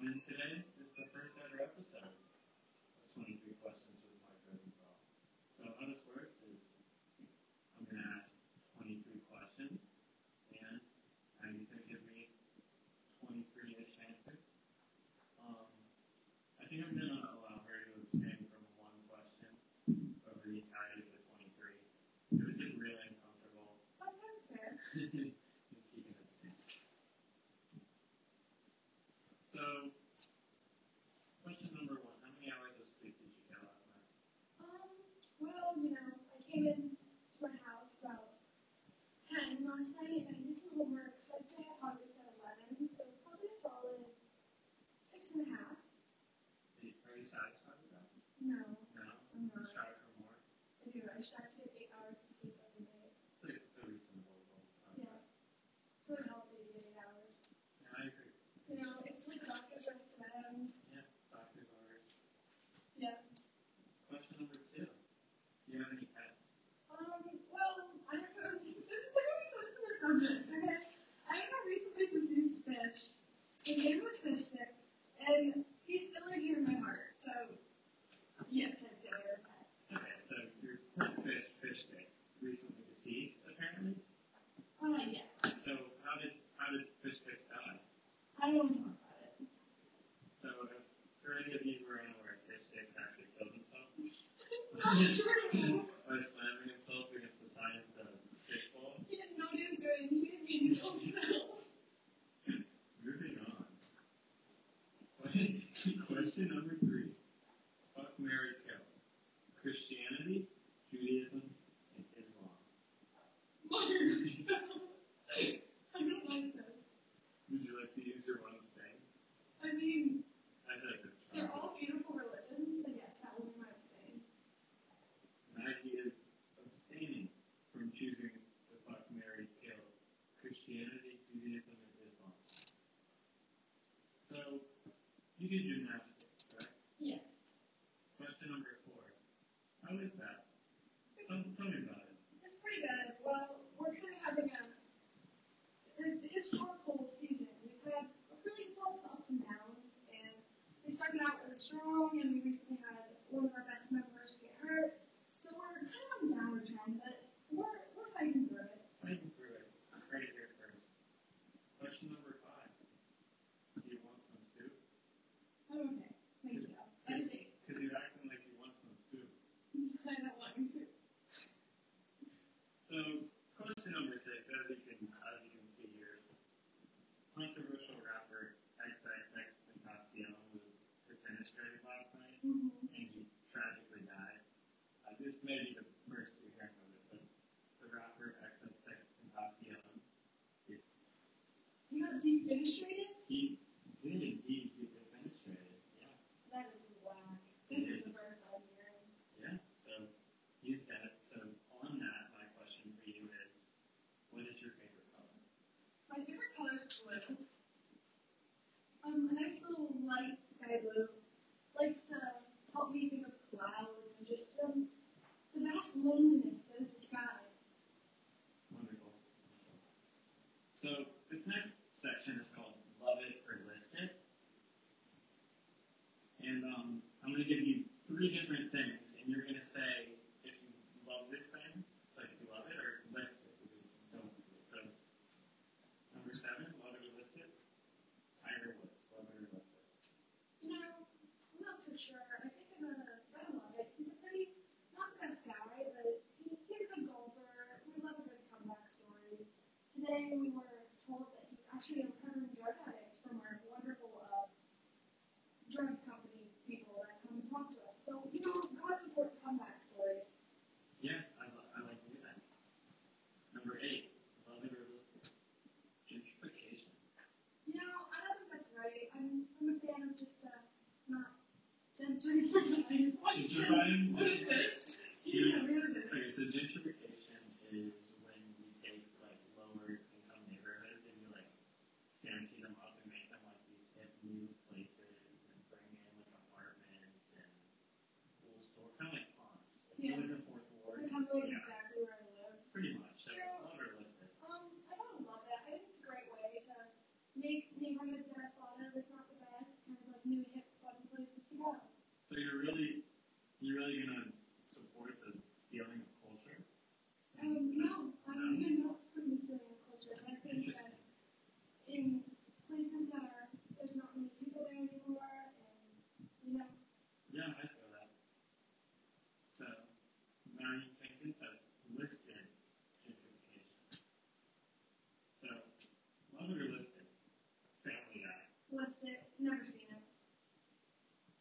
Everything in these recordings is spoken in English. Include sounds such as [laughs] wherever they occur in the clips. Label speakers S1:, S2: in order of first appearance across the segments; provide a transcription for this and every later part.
S1: And today? Is the first ever episode. Of 23 Questions with Mark Rosenthal. So how this works is I'm going to ask 23 questions, and Maggie's going to give me 23-ish answers. Um, I think I'm going to allow her to abstain from one question, but retire to 23. If it's like really uncomfortable,
S2: That sounds fair.
S1: then she can abstain. So, question number one: How many hours of sleep did you get last night?
S2: Um, well, you know, I came in to my house about 10 last night and I did some homework, so I'd say I probably was at 11, so probably a solid six and a half.
S1: Are you, are you satisfied with that?
S2: No,
S1: No.
S2: I'm not.
S1: Strive for more.
S2: I do. I strive to get 8 hours of sleep every night.
S1: It's a, it's a reasonable goal.
S2: Yeah. It's really healthy to get 8 hours.
S1: Yeah, I agree.
S2: You know, it's what doctors recommend.
S1: Yeah, doctor's orders.
S2: Yeah.
S1: Question number two: Do you have any pets?
S2: Um, well, I have [laughs] a, this is a very sensitive subject, okay? I have a recently deceased fish. His name was Fish Sticks, and he's still in here in my heart, so yes, I'd say I have a pet.
S1: Okay, so your pet fish, fish sticks, recently deceased, apparently.
S2: Uh, yes.
S1: So how did how did fish sticks die?
S2: I don't want to talk about it.
S1: So if for any of you who are unaware, fish sticks actually killed himself
S2: Not true.
S1: by slamming himself against the side of the fish bowl.
S2: He didn't know what he was doing. He didn't mean to kill himself.
S1: Moving on. [laughs] Question number three. Fuck Marry Kill. Christianity, Judaism, and Islam.
S2: I don't like this.
S1: Would you like to use your one abstain?
S2: I mean,
S1: I think it's
S2: they're all beautiful religions, so yes, that would be my abstain.
S1: Maggie is abstaining from choosing to fuck Marry Kill. Christianity, Judaism, and Islam. So, you did gymnastics, correct?
S2: Yes.
S1: Question number four. How is that? Tell, tell me about it.
S2: It's pretty good. Well, we're kind of having a, a historical season. We've had a really lots of ups and downs, and we started out really strong, and we recently had one of our best members get hurt. So we're kind of on a downward trend, but we're, we're fighting through it.
S1: Fighting through it. Right here first. Question number five. Do you want some soup?
S2: Okay. Thank you. I.
S1: Because you're acting like you want some soup.
S2: I don't want
S1: as you can as you can see controversial rapper was defenestrated last night, and he tragically died. This may be the first you're hearing it, but the rapper
S2: got defenestrated?
S1: he did indeed get defenestrated. Yeah,
S2: That is whack. This is the first I'm hearing.
S1: yeah. So he's dead. So on that, my question for you is, what is your favorite color?
S2: My favorite color is blue. Um, a nice little light sky blue likes to help me think of clouds and just um, the vast loneliness that is the sky.
S1: Wonderful. So this next section is called Love It or List It. And um, I'm going to give you three different and you're going to say if you love this thing, so if you love it, or list it, which is don't do it. So number seven, love it or list it. Tiger Woods, love it or list it.
S2: You know, I'm not so sure. I think I'm gonna, gonna love it. He's a pretty, not the best guy, but he's, he's a good golfer. We love a good comeback story. Today we were told that he's actually a recovering drug addict from our wonderful uh, drug company people that come and talk to us. So, you know, gotta support the comeback story.
S1: Yeah, I, li- I like to do that. Number eight, love it or list it. Gentrification.
S2: You know, I don't think that's right. I'm, I'm a fan of just, uh, not gentrifying.
S1: So gentrification is when you take like lower income neighborhoods and you like fancy them up and make them like these hip new places and bring in like apartments and cool store, kind of like. Like,
S2: Yeah.
S1: You
S2: So kind of like exactly where I live.
S1: Pretty much. So
S2: I love. I think it's a great way to make neighborhoods that thought of as not the best kind
S1: stealing of culture?
S2: Um, no, I'm not putting stealing of culture. I think that in places that are there's not many people there anymore, and you know,
S1: Yeah, I feel that. So, Marion Jenkins has listed gentrification. So, or listed? Family Guy.
S2: list it. Never seen it.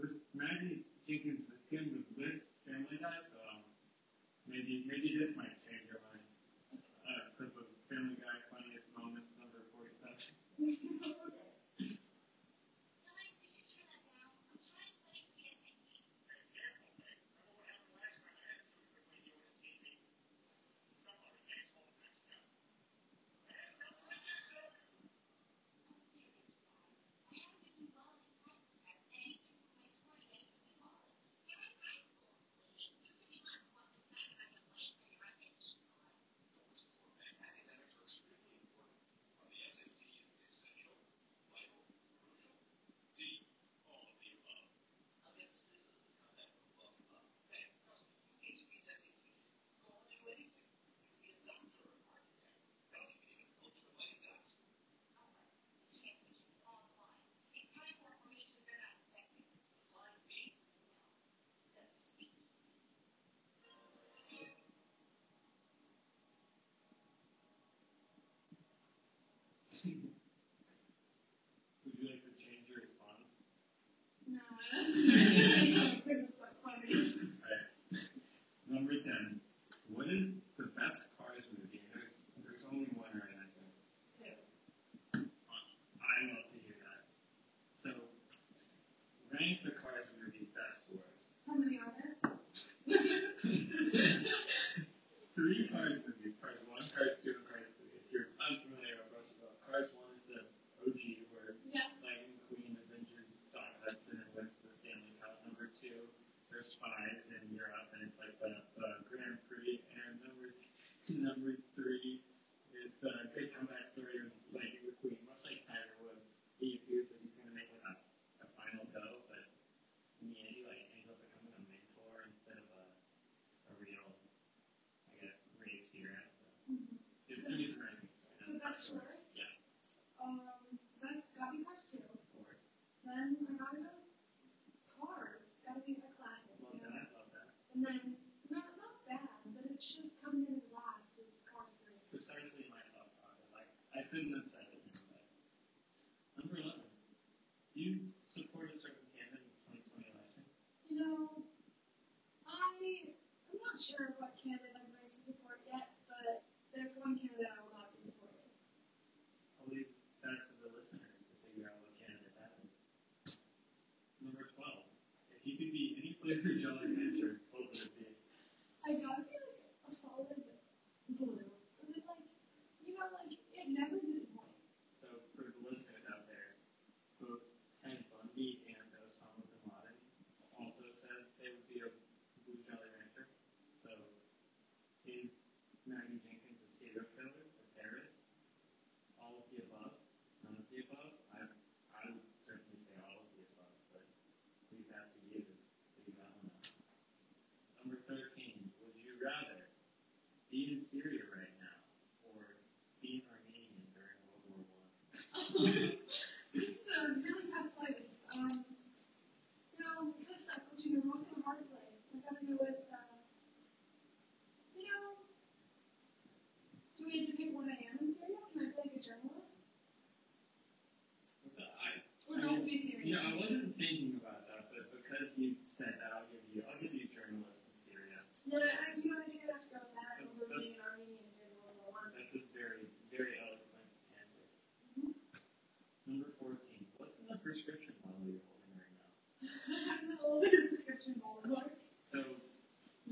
S1: List Maggie Jenkins is good with list Family Guy, so um, maybe maybe this might change your mind. Uh, clip of Family Guy funniest moments number forty-seven.
S3: Guys, did you turn that down? I'm trying to study for the SAT. I'm serious, guys. I haven't been doing well in these practice tests, and it improved my score to get into college. You're in high school, sweetie. You should be much more concerned about your weight than your SAT scores.
S4: Academics are extremely important. Are the SATs essential, vital, crucial? D, all of the above. I'll get the scissors and cut that from above up. Hey, trust me, you ace these SATs, go on to do anything. You can be a doctor, an architect. Hell, you can even coach the wedding guys.
S3: All right, the championship is on the line. It's time for information they're not expecting.
S4: Line B,
S3: The 16th.
S1: Would you like to change your response?
S2: No, that's not good, but funny.
S1: Alright. Number ten. What is the best Cars movie? There's there's only one right answer.
S2: Two.
S1: I love to hear that. So, rank the Cars movie best to worst.
S2: How many are there? [laughs] [laughs]
S1: Three Cars movies: Cars One, Cars Two, and Cars Three. If you're unfamiliar with Rush about Cars One is the OG where
S2: yeah.
S1: Lightning McQueen adventures Doc Hudson and wins the Stanley Cup. Number two, there's spies in Europe, and it's like the, the Grand Prix. And number number three is the big comeback story of Lightning McQueen, much like Tiger Woods. He appears that he's going to make it a, a final go, but in the end, he like ends up becoming a mentor instead of a, a real, I guess, So
S2: Mhm.
S1: it's going to be some rankings.
S2: So
S1: now.
S2: best?
S1: Yeah,
S2: Um, that's gotta be Cars 2.
S1: of course.
S2: Then I gotta Cars. Gotta be a classic.
S1: Love
S2: you know?
S1: that. Love that.
S2: And then, not, not bad, but it's just coming in last is Cars 3.
S1: precisely my thought process. I, I couldn't have said it any better. Number 11. Do you support a certain candidate in the 2020 election?
S2: You know, I, I'm not sure what candidate I'm going to support there's one candidate I will not be supporting.
S1: I'll leave that to the listeners to figure out what candidate that is. Number 12. If you could be any flavor Jolly Rancher, what would it be?
S2: I gotta be like a solid blue. Because it's like, you know, like, it never disappoints.
S1: So, for the listeners out there, both Ted Bundy and Osama bin Laden also said they would be a blue Jolly Rancher. So, is Maggie Jenkins serial killer, terrorist? All of the above? None of the above? I, I would certainly say all of the above, but leave that to you to figure that one. Number 13. Would you rather be in Syria right now or be an Armenian during World War One?
S2: this is a really tough place. Um, you know, this I put you in a hard place. I gotta go with, uh, you know, do we have to pick what I am in Syria? Can I be like a journalist?
S1: I,
S2: Or not to be serious?
S1: You know, I wasn't thinking about that, but because you said that, I'll give you, I'll give you journalist in Syria.
S2: Yeah, I, you know, I think I'd have to go with that
S1: That's-
S2: over being an Armenian during One.
S1: That's a very, very eloquent answer. Number 14. What's in the prescription bottle you're holding right now? [laughs]
S2: I'm a little bit of prescription bottle.
S1: So,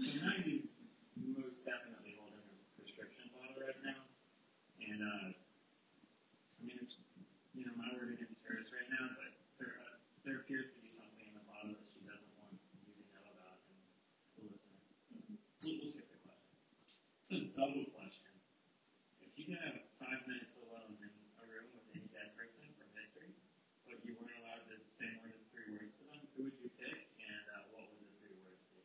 S1: so Maggie's most definitely holding a prescription bottle right now, and uh, I mean it's you know my word against hers right now, but there uh, there appears to be something in the bottle that she doesn't want you to know about, and the listener. We'll, we'll skip the question. It's a double question. If you could have five minutes alone in a room with any dead person from history, but you weren't allowed to say more than three words to them, who would you pick, and uh, what would the three words be?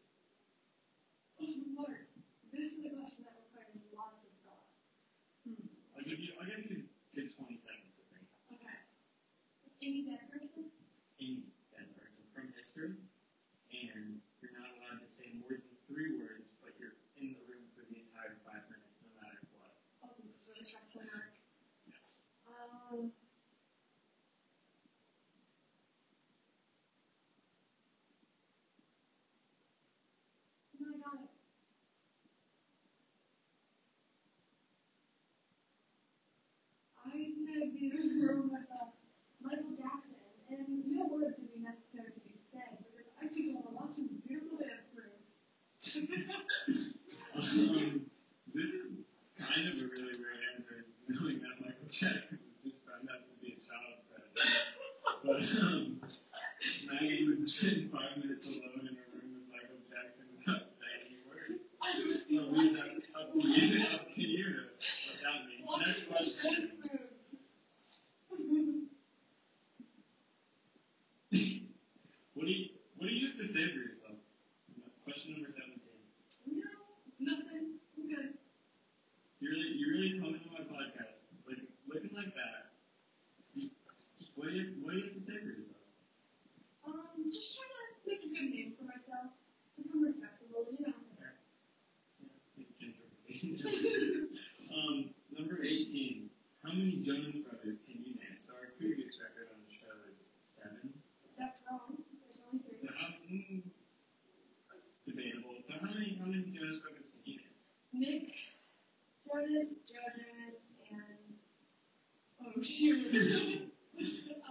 S2: A room with uh, Michael Jackson, and no words would be necessary to be said because I just want to watch his beautiful dance moves.
S1: Um, this is kind of a really weird answer, knowing that Michael Jackson was just found out to be a child predator. But um, Maggie would spend five minutes alone in a room with Michael Jackson without saying any words. So leave that up to you, up to you to what that means.
S2: watch
S1: Next
S2: his
S1: question.
S2: dance moves.
S1: What do you what do you have to say for yourself? Question number seventeen.
S2: you know, nothing. I'm good.
S1: You really you really coming to my podcast like looking like that. You- What do you what do you have to say for yourself?
S2: Um, just trying to make a good name for myself, become respectable, you know. [laughs]
S1: um, number 18. How many Jonas Brothers can you name? So our previous record on the show is seven.
S2: That's wrong. There's only three.
S1: So how, mm, that's debatable. So how many, how many Jonas Brothers can you name?
S2: Nick, Jonas, Joe Jonas, and oh shoot, [laughs]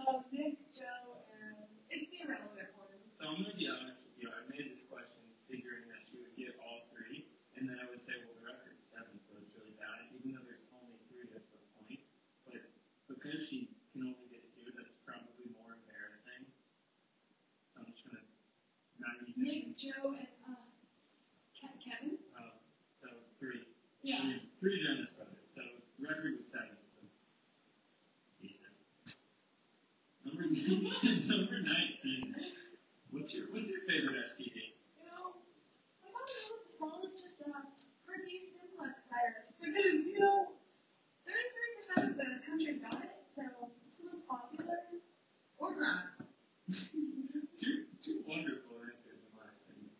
S2: uh, Nick, Joe, and it's the irrelevant ones.
S1: So I'm going to be honest with you. I made this question figuring that she would get all three, and then I would say, well, the record's seven, so it's really bad. Even though there's only three, that's the point. But because she can only get two, that's probably more embarrassing. So I'm just going to not even.
S2: Nick, Joe, and uh, Kevin.
S1: Uh, so three.
S2: Yeah.
S1: Three, three Jonas Brothers. So record was seven. So decent. Number [laughs] number nineteen. What's your what's your favorite STD?
S2: You know, I gotta go with the solid just uh, herpes simplex virus because you know, 33% of the country's got it, so it's the most popular. Or grass.
S1: Two two wonderful answers in my opinion.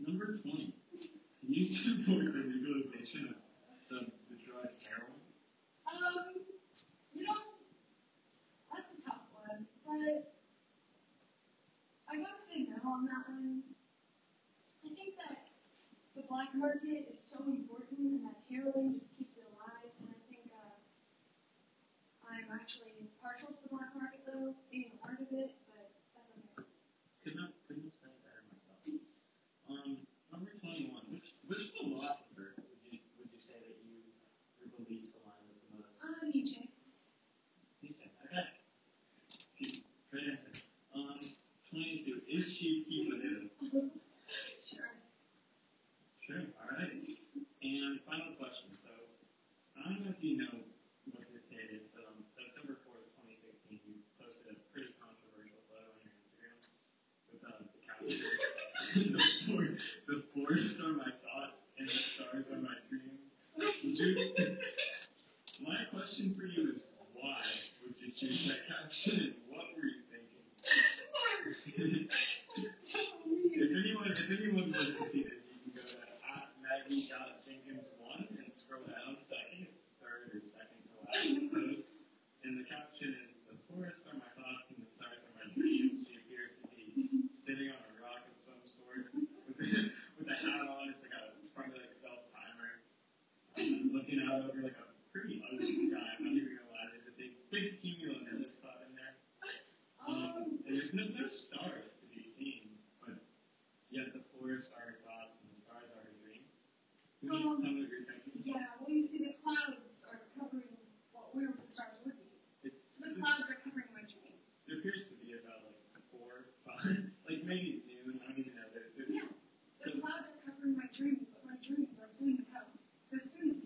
S1: Number twenty. Do you support the legalization of the, the drug heroin?
S2: Um, you know, that's a tough one, but I gotta say no on that one. I think that the black market is so important and that heroin just keeps it alive, and I think uh, I'm actually partial to the black market though, being a part of it, but that's okay.
S1: Could not have said it better myself. Um, number twenty-one. Which which philosopher would you would you say that you your beliefs align with the most?
S2: Uh, Nietzsche.
S1: Nietzsche. Okay. Good great answer. Um, twenty-two. Is she Pipanew?
S2: sure.
S1: Sure. All right. And final question. So I don't know if you know what this date is, but on September fourth, twenty sixteen, you posted a pretty controversial photo on your Instagram with uh, the caption. the four the forests are my thoughts and the stars are my dreams. Would you [laughs] my question for you is why would you choose that caption and what were you thinking?
S2: That's so
S1: If
S2: weird.
S1: anyone, if anyone wants to see this, you can go to at Maggie.Jenkins1 and scroll down to I think it's the third or second to last post. And the caption is The forest are my thoughts and the stars are my dreams. She appears to be sitting on a rock of some sort with, with a hat on. It's like a it's probably like a self timer. Looking out over like a pretty ugly sky. I'm not even gonna lie, there's a big big cumulonimbus cloud in there. Um,
S2: Um,
S1: and there's no, no stars to be seen, but yet the forest are her thoughts and the stars are dreams. You
S2: Um,
S1: tell me what
S2: yeah, well, you see, the clouds are covering what where the stars would be.
S1: It's,
S2: So the clouds are covering my dreams.
S1: it appears to be about like four, five, [laughs] like maybe noon. I don't even know. There,
S2: Yeah, the clouds are covering my dreams, but my dreams are soon to come. They're soon to be